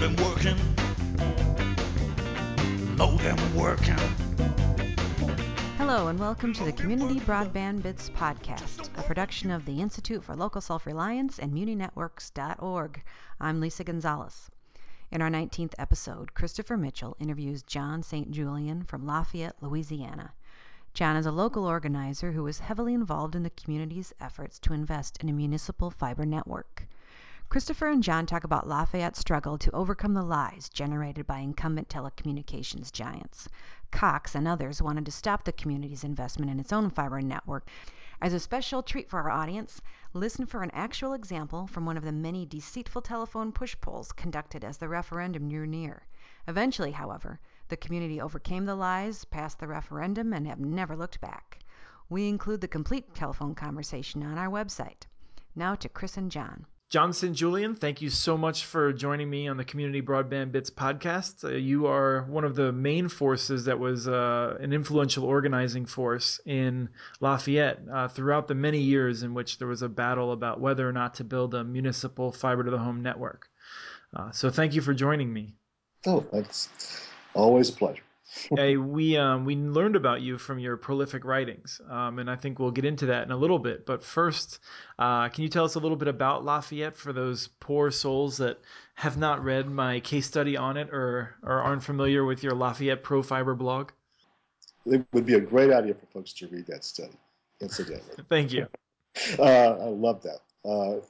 them working. Working. Hello, and welcome to the Community Broadband Bits podcast, a production of the Institute for Local Self Reliance and MuniNetworks.org. I'm Lisa Gonzalez. In our 19th episode, Christopher Mitchell interviews John St. Julian from Lafayette, Louisiana. John is a local organizer who was heavily involved in the community's efforts to invest in a municipal fiber network. Christopher and John talk about Lafayette's struggle to overcome the lies generated by incumbent telecommunications giants. Cox and others wanted to stop the community's investment in its own fiber network. As a special treat for our audience, listen for an actual example from one of the many deceitful telephone push polls conducted as the referendum drew near. Eventually, however, the community overcame the lies, passed the referendum, and have never looked back. We include the complete telephone conversation on our website. Now to Chris and John. John St. Julian, thank you so much for joining me on the Community Broadband Bits podcast. Uh, you are one of the main forces that was uh, an influential organizing force in Lafayette uh, throughout the many years in which there was a battle about whether or not to build a municipal fiber to the home network. Uh, so thank you for joining me. Oh, that's always a pleasure hey, we um, we learned about you from your prolific writings, um, and I think we'll get into that in a little bit. But first, uh, can you tell us a little bit about Lafayette for those poor souls that have not read my case study on it or or aren't familiar with your Lafayette Pro Fiber blog? It would be a great idea for folks to read that study. Incidentally, thank you. Uh, I love that. Uh,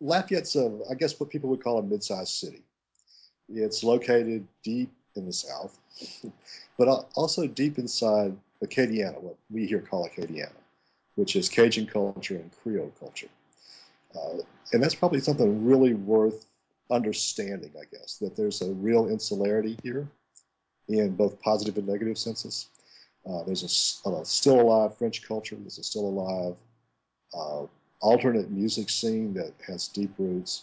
Lafayette's, a, I guess, what people would call a mid-sized city. It's located deep in the South, but also deep inside Acadiana, what we here call Acadiana, which is Cajun culture and Creole culture. Uh, and that's probably something really worth understanding, I guess, that there's a real insularity here in both positive and negative senses. Uh, there's a, a, still alive French culture, there's a still alive uh, alternate music scene that has deep roots.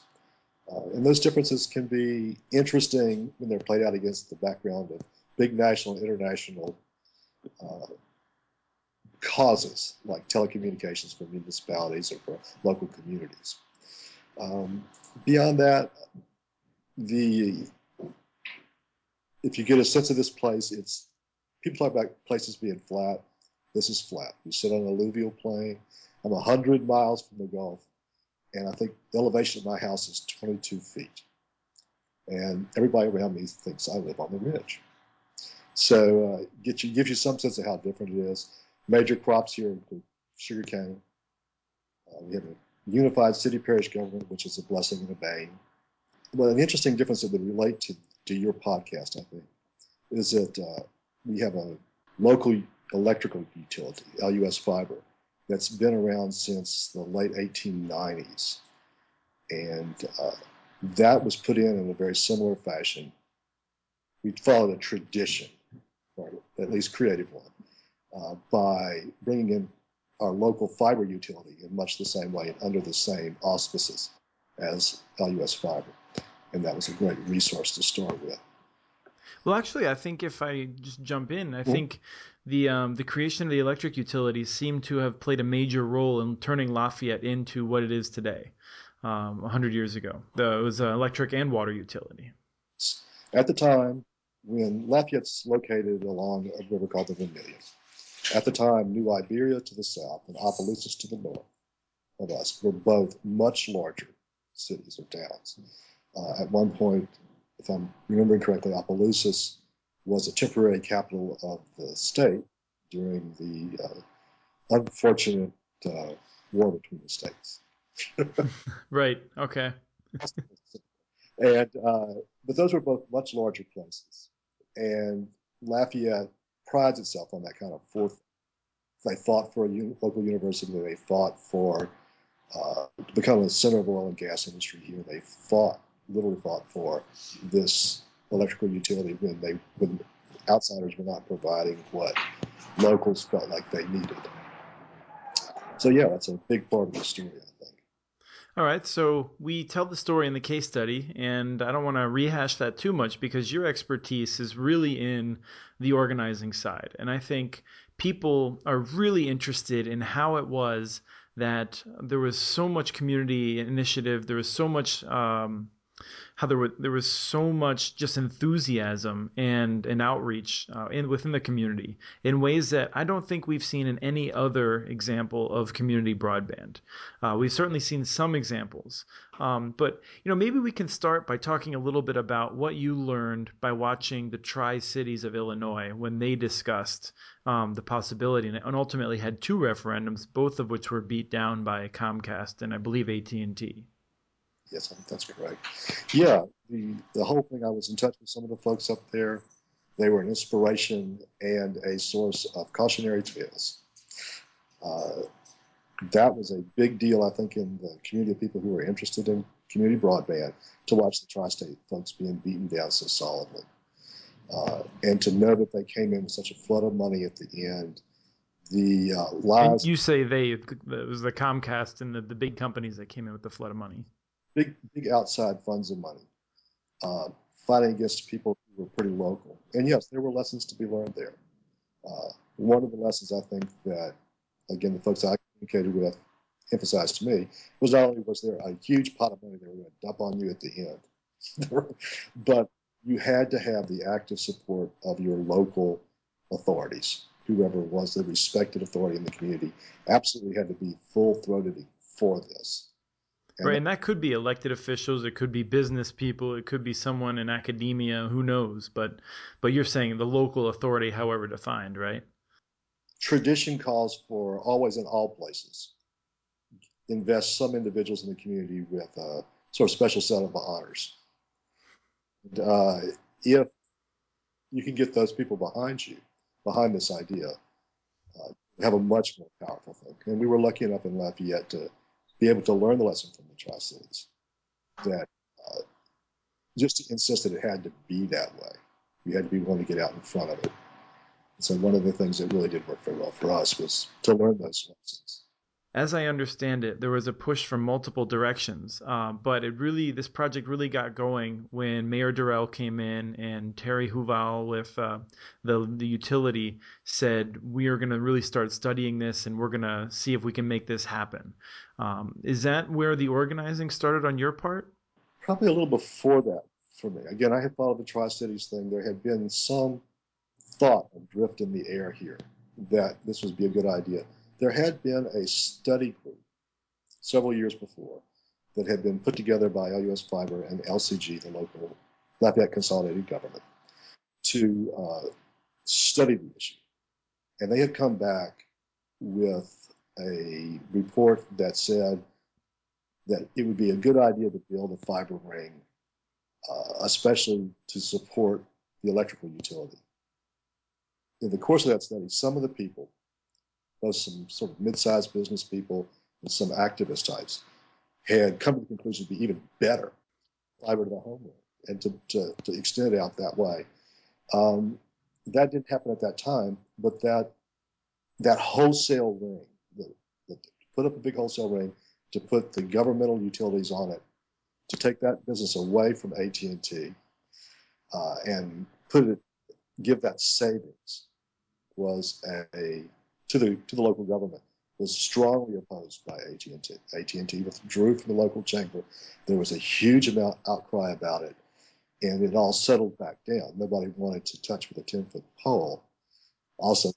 Uh, and those differences can be interesting when they're played out against the background of big national and international uh, causes like telecommunications for municipalities or for local communities. Um, beyond that, the if you get a sense of this place, it's people talk about places being flat. This is flat. You sit on an alluvial plain. I'm 100 miles from the Gulf and I think the elevation of my house is 22 feet. And everybody around me thinks I live on the ridge. So uh, get you, gives you some sense of how different it is. Major crops here include sugarcane. Uh, we have a unified city parish government, which is a blessing and a bane. But an interesting difference that would relate to, to your podcast, I think, is that uh, we have a local electrical utility, LUS Fiber, that's been around since the late 1890s. And uh, that was put in in a very similar fashion. We followed a tradition, or at least creative one, uh, by bringing in our local fiber utility in much the same way and under the same auspices as LUS Fiber. And that was a great resource to start with. Well, actually, I think if I just jump in, I mm-hmm. think the um, the creation of the electric utilities seem to have played a major role in turning Lafayette into what it is today. Um, 100 years ago, the, it was an electric and water utility. At the time, when Lafayette's located along a river called the Vermilion, at the time, New Iberia to the south and Opelousas to the north of us were both much larger cities or towns. Uh, at one point, if I'm remembering correctly, Opelousas was a temporary capital of the state during the uh, unfortunate uh, war between the states. right. Okay. and uh, but those were both much larger places, and Lafayette prides itself on that kind of fourth. They fought for a un- local university. They fought for uh, to become a center of oil and gas industry here. They fought, literally fought for this electrical utility when they when outsiders were not providing what locals felt like they needed. So yeah, that's a big part of the story, I think. All right, so we tell the story in the case study, and I don't want to rehash that too much because your expertise is really in the organizing side. And I think people are really interested in how it was that there was so much community initiative, there was so much um, how there, were, there was so much just enthusiasm and, and outreach uh, in, within the community in ways that I don't think we've seen in any other example of community broadband. Uh, we've certainly seen some examples, um, but you know maybe we can start by talking a little bit about what you learned by watching the Tri Cities of Illinois when they discussed um, the possibility and ultimately had two referendums, both of which were beat down by Comcast and I believe AT and T. Yes, I think that's correct. Yeah, the, the whole thing, I was in touch with some of the folks up there. They were an inspiration and a source of cautionary tales. Uh, that was a big deal, I think, in the community of people who were interested in community broadband to watch the tri state folks being beaten down so solidly. Uh, and to know that they came in with such a flood of money at the end. The uh, lies. And you say they, it was the Comcast and the, the big companies that came in with the flood of money big big outside funds of money, uh, fighting against people who were pretty local. And yes, there were lessons to be learned there. Uh, one of the lessons I think that, again, the folks I communicated with emphasized to me was not only was there a huge pot of money they were going to dump on you at the end, but you had to have the active support of your local authorities, whoever was the respected authority in the community, absolutely had to be full throated for this. And right, and that could be elected officials, it could be business people, it could be someone in academia, who knows? But but you're saying the local authority, however defined, right? Tradition calls for always in all places invest some individuals in the community with a sort of special set of honors. And, uh, if you can get those people behind you, behind this idea, uh, have a much more powerful thing. And we were lucky enough in Lafayette to be able to learn the lesson from the Tri Cities that uh, just insist that it had to be that way. We had to be willing to get out in front of it. And so one of the things that really did work very well for us was to learn those lessons as I understand it, there was a push from multiple directions, uh, but it really this project really got going when Mayor Durel came in and Terry Huval with uh, the the utility said we are going to really start studying this and we're going to see if we can make this happen. Um, is that where the organizing started on your part? Probably a little before that for me. Again, I had followed the Tri Cities thing. There had been some thought adrift in the air here that this would be a good idea there had been a study group several years before that had been put together by LUS Fiber and LCG, the local Lafayette Consolidated Government, to uh, study the issue. And they had come back with a report that said that it would be a good idea to build a fiber ring, uh, especially to support the electrical utility. In the course of that study, some of the people both some sort of mid-sized business people and some activist types, had come to the conclusion to be even better fiber to the home and to, to, to extend it out that way. Um, that didn't happen at that time, but that that wholesale ring, the, the, put up a big wholesale ring, to put the governmental utilities on it, to take that business away from AT&T, uh, and put it, give that savings, was a to the to the local government was strongly opposed by AT&T. AT&T withdrew from the local chamber. There was a huge amount outcry about it, and it all settled back down. Nobody wanted to touch with a 10 foot pole. Also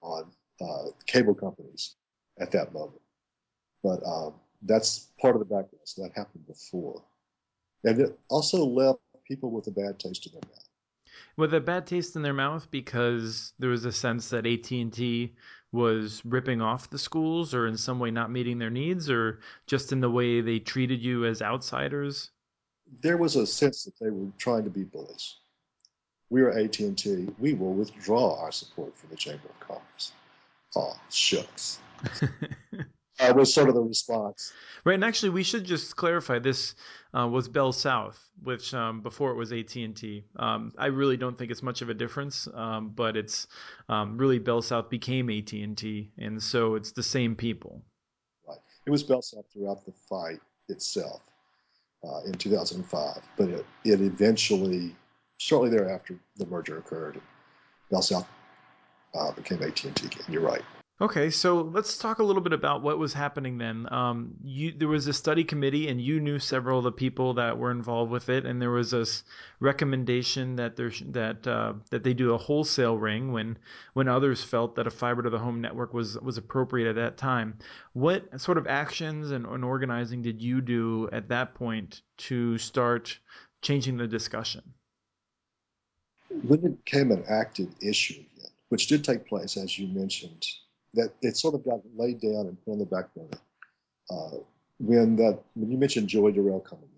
on uh, cable companies at that moment. But um, that's part of the background. So that happened before. And it also left people with a bad taste in their mouth. With a bad taste in their mouth because there was a sense that AT&T was ripping off the schools or in some way not meeting their needs or just in the way they treated you as outsiders? There was a sense that they were trying to be bullies. We are AT&T. We will withdraw our support from the Chamber of Commerce. Oh, shucks. uh, was sort of the response. Right, and actually, we should just clarify this uh, was Bell South, which um, before it was AT and T. Um, I really don't think it's much of a difference, um, but it's um, really Bell South became AT and T, and so it's the same people. Right, it was Bell South throughout the fight itself uh, in 2005, but it, it eventually, shortly thereafter, the merger occurred. Bell South uh, became AT and T again. You're right. Okay, so let's talk a little bit about what was happening then. Um, you, there was a study committee, and you knew several of the people that were involved with it, and there was a recommendation that there that uh, that they do a wholesale ring when when others felt that a fiber to the home network was was appropriate at that time. What sort of actions and, and organizing did you do at that point to start changing the discussion? When it became an active issue, which did take place, as you mentioned that it sort of got laid down and put on the back burner. Uh, when that when you mentioned Joey Durel coming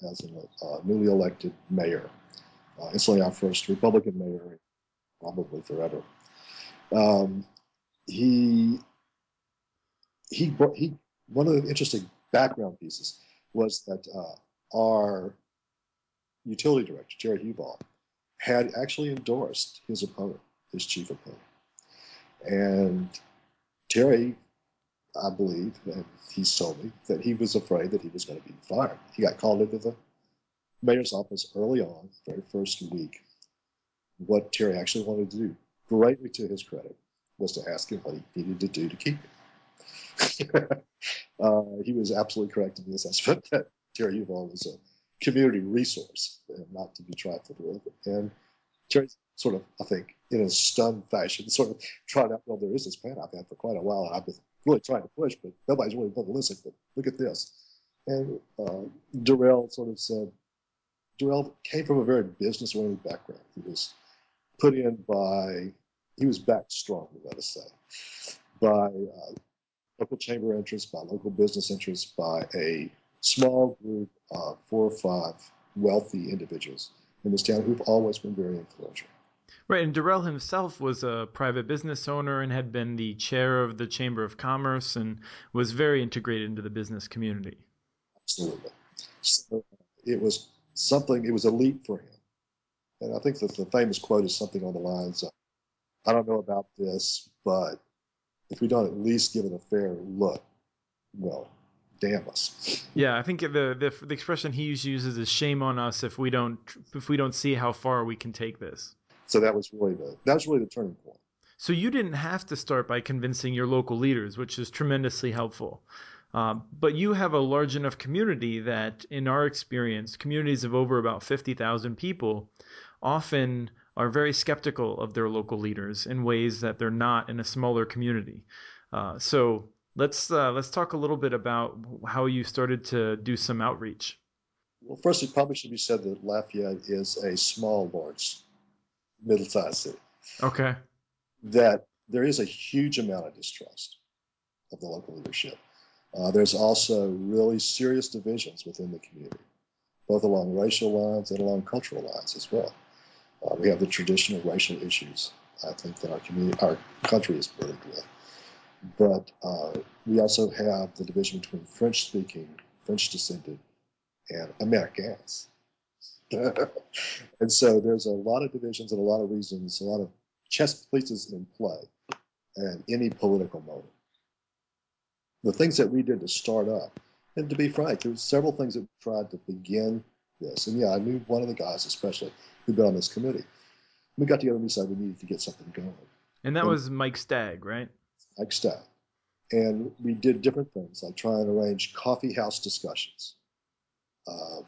in as a uh, newly elected mayor, uh, instantly our first Republican mayor, probably forever. Um, he he he one of the interesting background pieces was that uh, our utility director Terry Huval had actually endorsed his opponent, his chief opponent. And Terry, I believe, and he told me that he was afraid that he was going to be fired. He got called into the mayor's office early on, very first week. What Terry actually wanted to do, greatly to his credit, was to ask him what he needed to do to keep him. uh, he was absolutely correct in the assessment that Terry Huval was a community resource and not to be trifled with. And Terry sort of, I think, in a stunned fashion, sort of trying out, well, there is this plan I've had for quite a while, and I've been really trying to push, but nobody's really going to listen. But look at this. And uh, Durel sort of said, Durel came from a very business oriented background. He was put in by, he was backed strong, let us say, by uh, local chamber interests, by local business interests, by a small group of four or five wealthy individuals in this town who've always been very influential. Right, and Durel himself was a private business owner and had been the chair of the Chamber of Commerce and was very integrated into the business community. Absolutely. So it was something, it was a leap for him. And I think that the famous quote is something on the lines of, I don't know about this, but if we don't at least give it a fair look, well, damn us. Yeah, I think the, the the expression he uses is "shame on us if we don't if we don't see how far we can take this." So that was really the that was really the turning point. So you didn't have to start by convincing your local leaders, which is tremendously helpful. Um, but you have a large enough community that, in our experience, communities of over about 50,000 people often are very skeptical of their local leaders in ways that they're not in a smaller community. Uh, so let's uh, let's talk a little bit about how you started to do some outreach. Well, first, it probably should be said that Lafayette is a small, large middle-sized city. Okay. That there is a huge amount of distrust of the local leadership. Uh, there's also really serious divisions within the community, both along racial lines and along cultural lines as well. Uh, we have the traditional racial issues, I think, that our community, our country is burdened with. But uh, we also have the division between French-speaking, French-descended, and Americans. and so there's a lot of divisions and a lot of reasons, a lot of chess pieces in play at any political moment. The things that we did to start up, and to be frank, there were several things that we tried to begin this. And yeah, I knew one of the guys, especially, who'd been on this committee. We got together and decided we needed to get something going. And that and was Mike Stagg, right? Mike Stagg. And we did different things, like try and arrange coffee house discussions. Uh,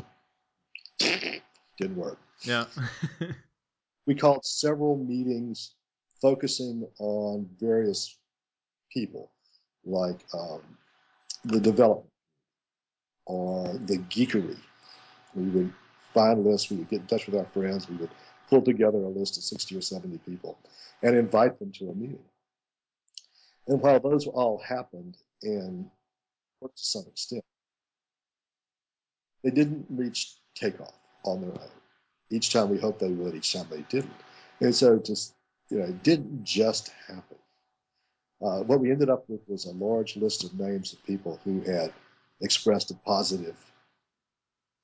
didn't work. Yeah. we called several meetings focusing on various people, like um, the development or the geekery. We would find lists, we would get in touch with our friends, we would pull together a list of 60 or 70 people and invite them to a meeting. And while those all happened and worked to some extent, they didn't reach takeoff on their own. Each time we hoped they would, each time they didn't. And so just, you know, it didn't just happen. Uh, what we ended up with was a large list of names of people who had expressed a positive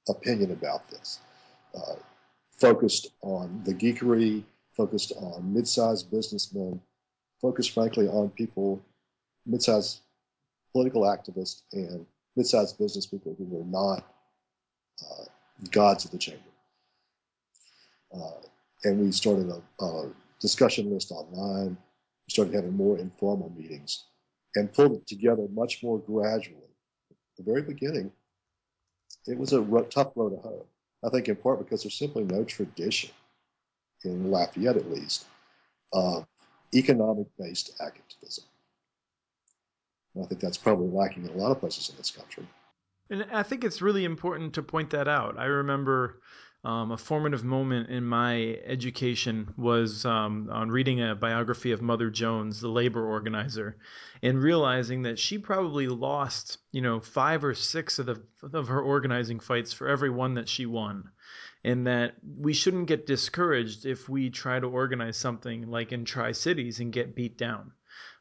opinion about this, uh, focused on the geekery, focused on mid-sized businessmen, focused frankly on people, mid-sized political activists and mid-sized business people who were not uh, gods of the chamber. Uh, and we started a, a, discussion list online, We started having more informal meetings and pulled it together much more gradually. At the very beginning, it was a tough road to hoe. I think in part because there's simply no tradition in Lafayette, at least, of economic-based activism. And I think that's probably lacking in a lot of places in this country. And I think it's really important to point that out. I remember um, a formative moment in my education was um, on reading a biography of Mother Jones, the labor organizer, and realizing that she probably lost, you know, five or six of the of her organizing fights for every one that she won, and that we shouldn't get discouraged if we try to organize something like in Tri Cities and get beat down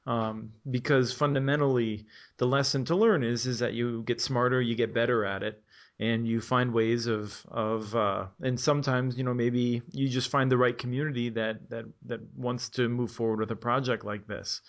um, because fundamentally the lesson to learn is is that you get smarter, you get better at it, and you find ways of of uh, and sometimes you know maybe you just find the right community that that that wants to move forward with a project like this.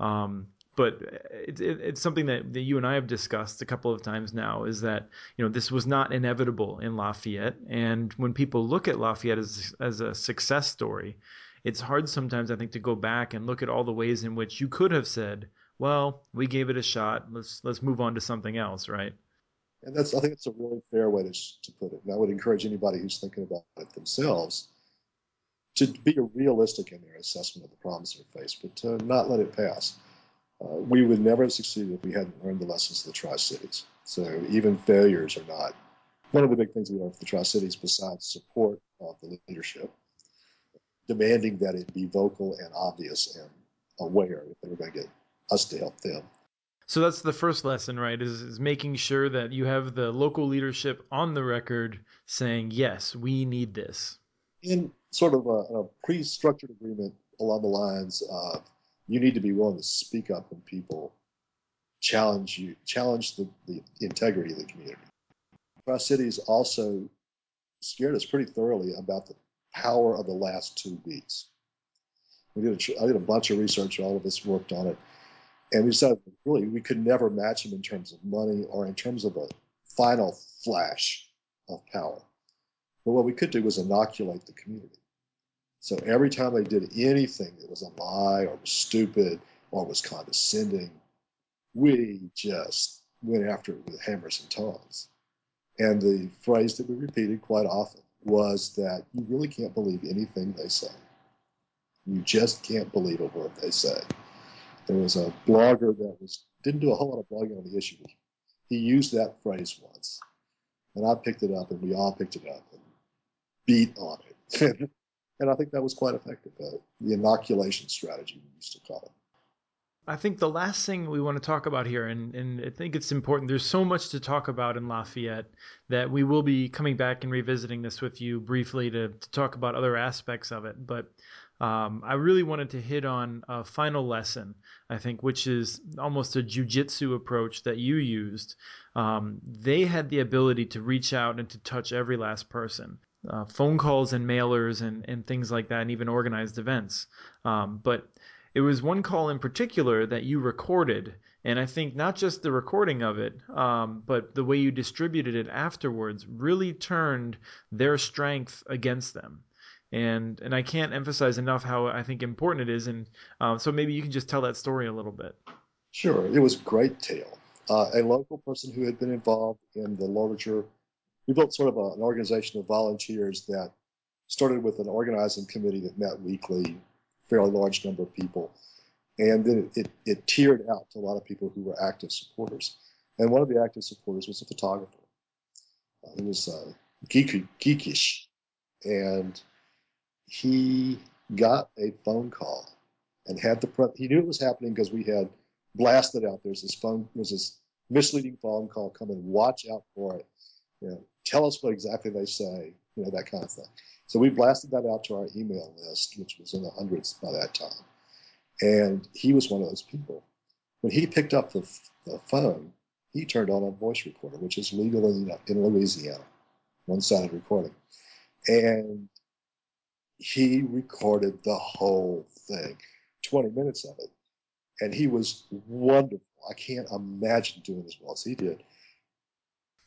Um, but it, it, it's something that, that you and I have discussed a couple of times now is that you know this was not inevitable in Lafayette, and when people look at Lafayette as as a success story, it's hard sometimes I think to go back and look at all the ways in which you could have said, well, we gave it a shot. Let's let's move on to something else, right? And that's I think it's a really fair way to, to put it. And I would encourage anybody who's thinking about it themselves to be realistic in their assessment of the problems they're faced, but to not let it pass. Uh, we would never have succeeded if we hadn't learned the lessons of the Tri Cities. So even failures are not one of the big things we learned from the Tri Cities, besides support of the leadership, demanding that it be vocal and obvious and aware if they were going to get us to help them. So that's the first lesson, right? Is, is making sure that you have the local leadership on the record saying, yes, we need this. In sort of a, a pre structured agreement along the lines of you need to be willing to speak up when people challenge you, challenge the, the integrity of the community. Tri Cities also scared us pretty thoroughly about the power of the last two weeks. We did a, I did a bunch of research, all of us worked on it, and we decided really we could never match them in terms of money or in terms of a final flash of power. But what we could do was inoculate the community. So every time they did anything that was a lie or was stupid or was condescending, we just went after it with hammers and tongs. And the phrase that we repeated quite often was that you really can't believe anything they say. You just can't believe a word they say. There was a blogger that was didn't do a whole lot of blogging on the issue. He used that phrase once, and I picked it up, and we all picked it up and beat on it. and I think that was quite effective. Uh, the inoculation strategy we used to call it. I think the last thing we want to talk about here, and, and I think it's important, there's so much to talk about in Lafayette that we will be coming back and revisiting this with you briefly to, to talk about other aspects of it. But um, I really wanted to hit on a final lesson, I think, which is almost a jujitsu approach that you used. Um, they had the ability to reach out and to touch every last person. Uh, phone calls and mailers and, and things like that, and even organized events. Um, but it was one call in particular that you recorded, and I think not just the recording of it, um, but the way you distributed it afterwards really turned their strength against them. And and I can't emphasize enough how I think important it is. And uh, so maybe you can just tell that story a little bit. Sure, it was a great tale. Uh, a local person who had been involved in the literature. We built sort of a, an organization of volunteers that started with an organizing committee that met weekly, fairly large number of people. And then it, it, it, tiered out to a lot of people who were active supporters. And one of the active supporters was a photographer. Uh, he was uh, geeky, geekish. And he got a phone call and had the, pre- he knew it was happening because we had blasted out there's this phone, there's this misleading phone call coming, watch out for it. You know, tell us what exactly they say, you know, that kind of thing. So we blasted that out to our email list, which was in the hundreds by that time. And he was one of those people. When he picked up the, the phone, he turned on a voice recorder, which is legal in, in Louisiana, one sided recording. And he recorded the whole thing, 20 minutes of it. And he was wonderful. I can't imagine doing as well as he did.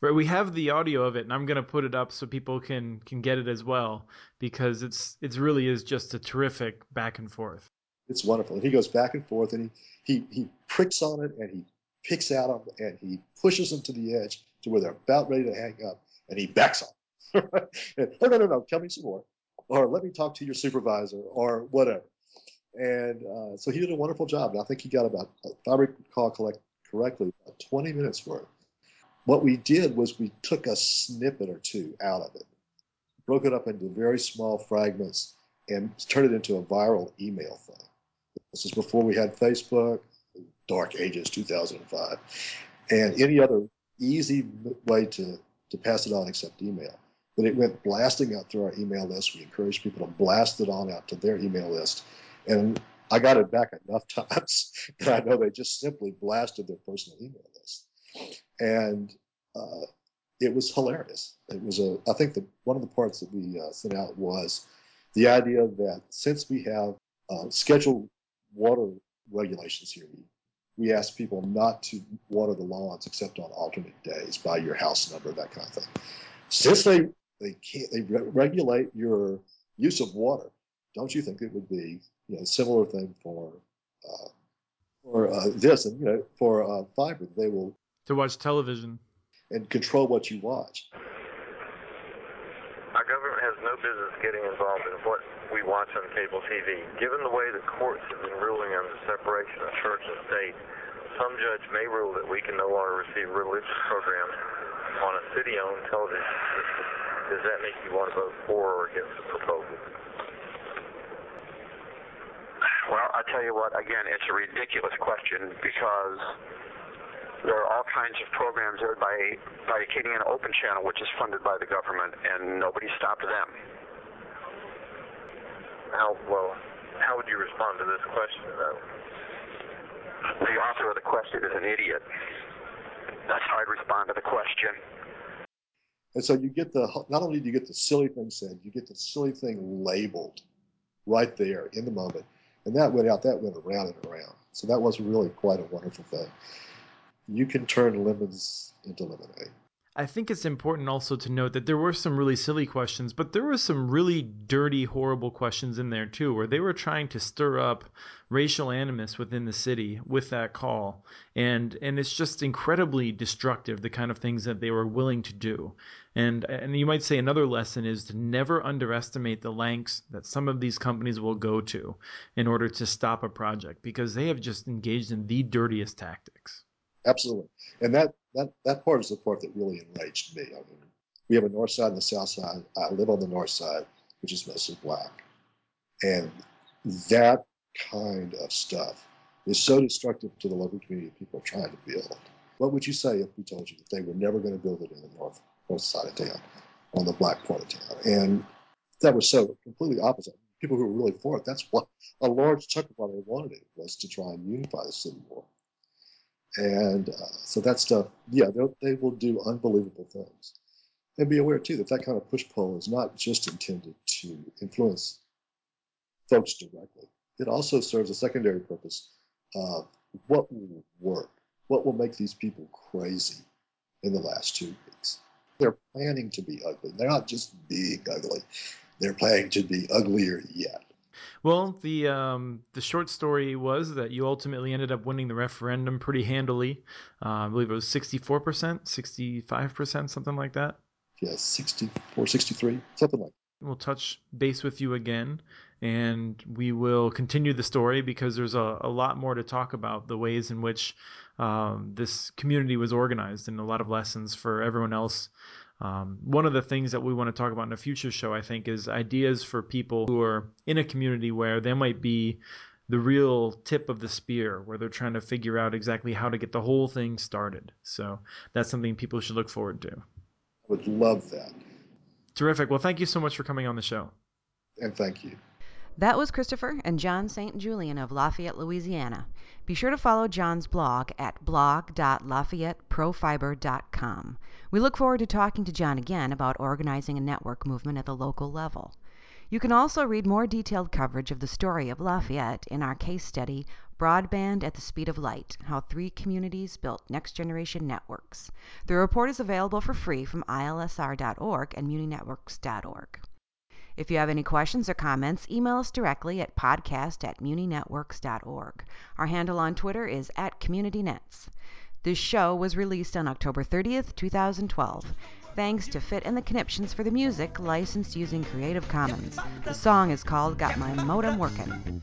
Right, we have the audio of it, and I'm gonna put it up so people can can get it as well because it's it's really is just a terrific back and forth. It's wonderful. And he goes back and forth and he, he, he pricks on it and he picks at them and he pushes them to the edge to where they're about ready to hang up and he backs off. oh, no, no, no, tell me some more. Or let me talk to your supervisor or whatever. And uh, so he did a wonderful job. And I think he got about, if I recall correctly, about 20 minutes worth. What we did was we took a snippet or two out of it, broke it up into very small fragments, and turned it into a viral email thing. This is before we had Facebook, dark ages, 2005, and any other easy way to, to pass it on except email. But it went blasting out through our email list. We encouraged people to blast it on out to their email list. And I got it back enough times that I know they just simply blasted their personal email list. And uh, it was hilarious. It was a, I think the, one of the parts that we uh, sent out was the idea that since we have uh, scheduled water regulations here, we, we ask people not to water the lawns except on alternate days by your house number, that kind of thing. Since they they can't they re- regulate your use of water, don't you think it would be you know similar thing for uh, for uh, this and you know for uh, fiber they will to watch television and control what you watch. Our government has no business getting involved in what we watch on cable TV. Given the way the courts have been ruling on the separation of church and state, some judge may rule that we can no longer receive religious programs on a city-owned television system. Does that make you want to vote for or against the proposal? Well, I tell you what, again, it's a ridiculous question because there are all kinds of programs aired by by Acadiana Open Channel, which is funded by the government, and nobody stopped them. How well? How would you respond to this question, though? The author of the question is an idiot. That's how I'd respond to the question. And so you get the not only do you get the silly thing said, you get the silly thing labeled right there in the moment, and that went out, that went around and around. So that was really quite a wonderful thing. You can turn lemons into lemonade. I think it's important also to note that there were some really silly questions, but there were some really dirty, horrible questions in there too, where they were trying to stir up racial animus within the city with that call, and and it's just incredibly destructive the kind of things that they were willing to do, and and you might say another lesson is to never underestimate the lengths that some of these companies will go to in order to stop a project because they have just engaged in the dirtiest tactics. Absolutely, and that that that part is the part that really enraged me. I mean, we have a north side and a south side. I live on the north side, which is mostly black, and that kind of stuff is so destructive to the local community people are trying to build. What would you say if we told you that they were never going to build it in the north north side of town, on the black part of town? And that was so completely opposite. People who were really for it, that's what a large chunk of why they wanted it was to try and unify the city more. And uh, so that stuff, yeah, they will do unbelievable things. And be aware too that that kind of push pull is not just intended to influence folks directly. It also serves a secondary purpose of what will work, what will make these people crazy in the last two weeks. They're planning to be ugly. They're not just being ugly. They're planning to be uglier yet. Well, the um, the short story was that you ultimately ended up winning the referendum pretty handily. Uh, I believe it was 64%, 65%, something like that. Yeah, 64, 63, something like that. We'll touch base with you again and we will continue the story because there's a, a lot more to talk about the ways in which um, this community was organized and a lot of lessons for everyone else um, one of the things that we want to talk about in a future show, I think, is ideas for people who are in a community where they might be the real tip of the spear, where they're trying to figure out exactly how to get the whole thing started. So that's something people should look forward to. I would love that. Terrific. Well, thank you so much for coming on the show. And thank you. That was Christopher and John St. Julian of Lafayette, Louisiana. Be sure to follow John's blog at blog.lafayetteprofiber.com. We look forward to talking to John again about organizing a network movement at the local level. You can also read more detailed coverage of the story of Lafayette in our case study, Broadband at the Speed of Light How Three Communities Built Next Generation Networks. The report is available for free from ilsr.org and muninetworks.org. If you have any questions or comments, email us directly at podcast at muninetworks.org. Our handle on Twitter is at CommunityNets. This show was released on October 30th, 2012. Thanks to Fit and the Conniptions for the music, licensed using Creative Commons. The song is called Got My Modem Workin'.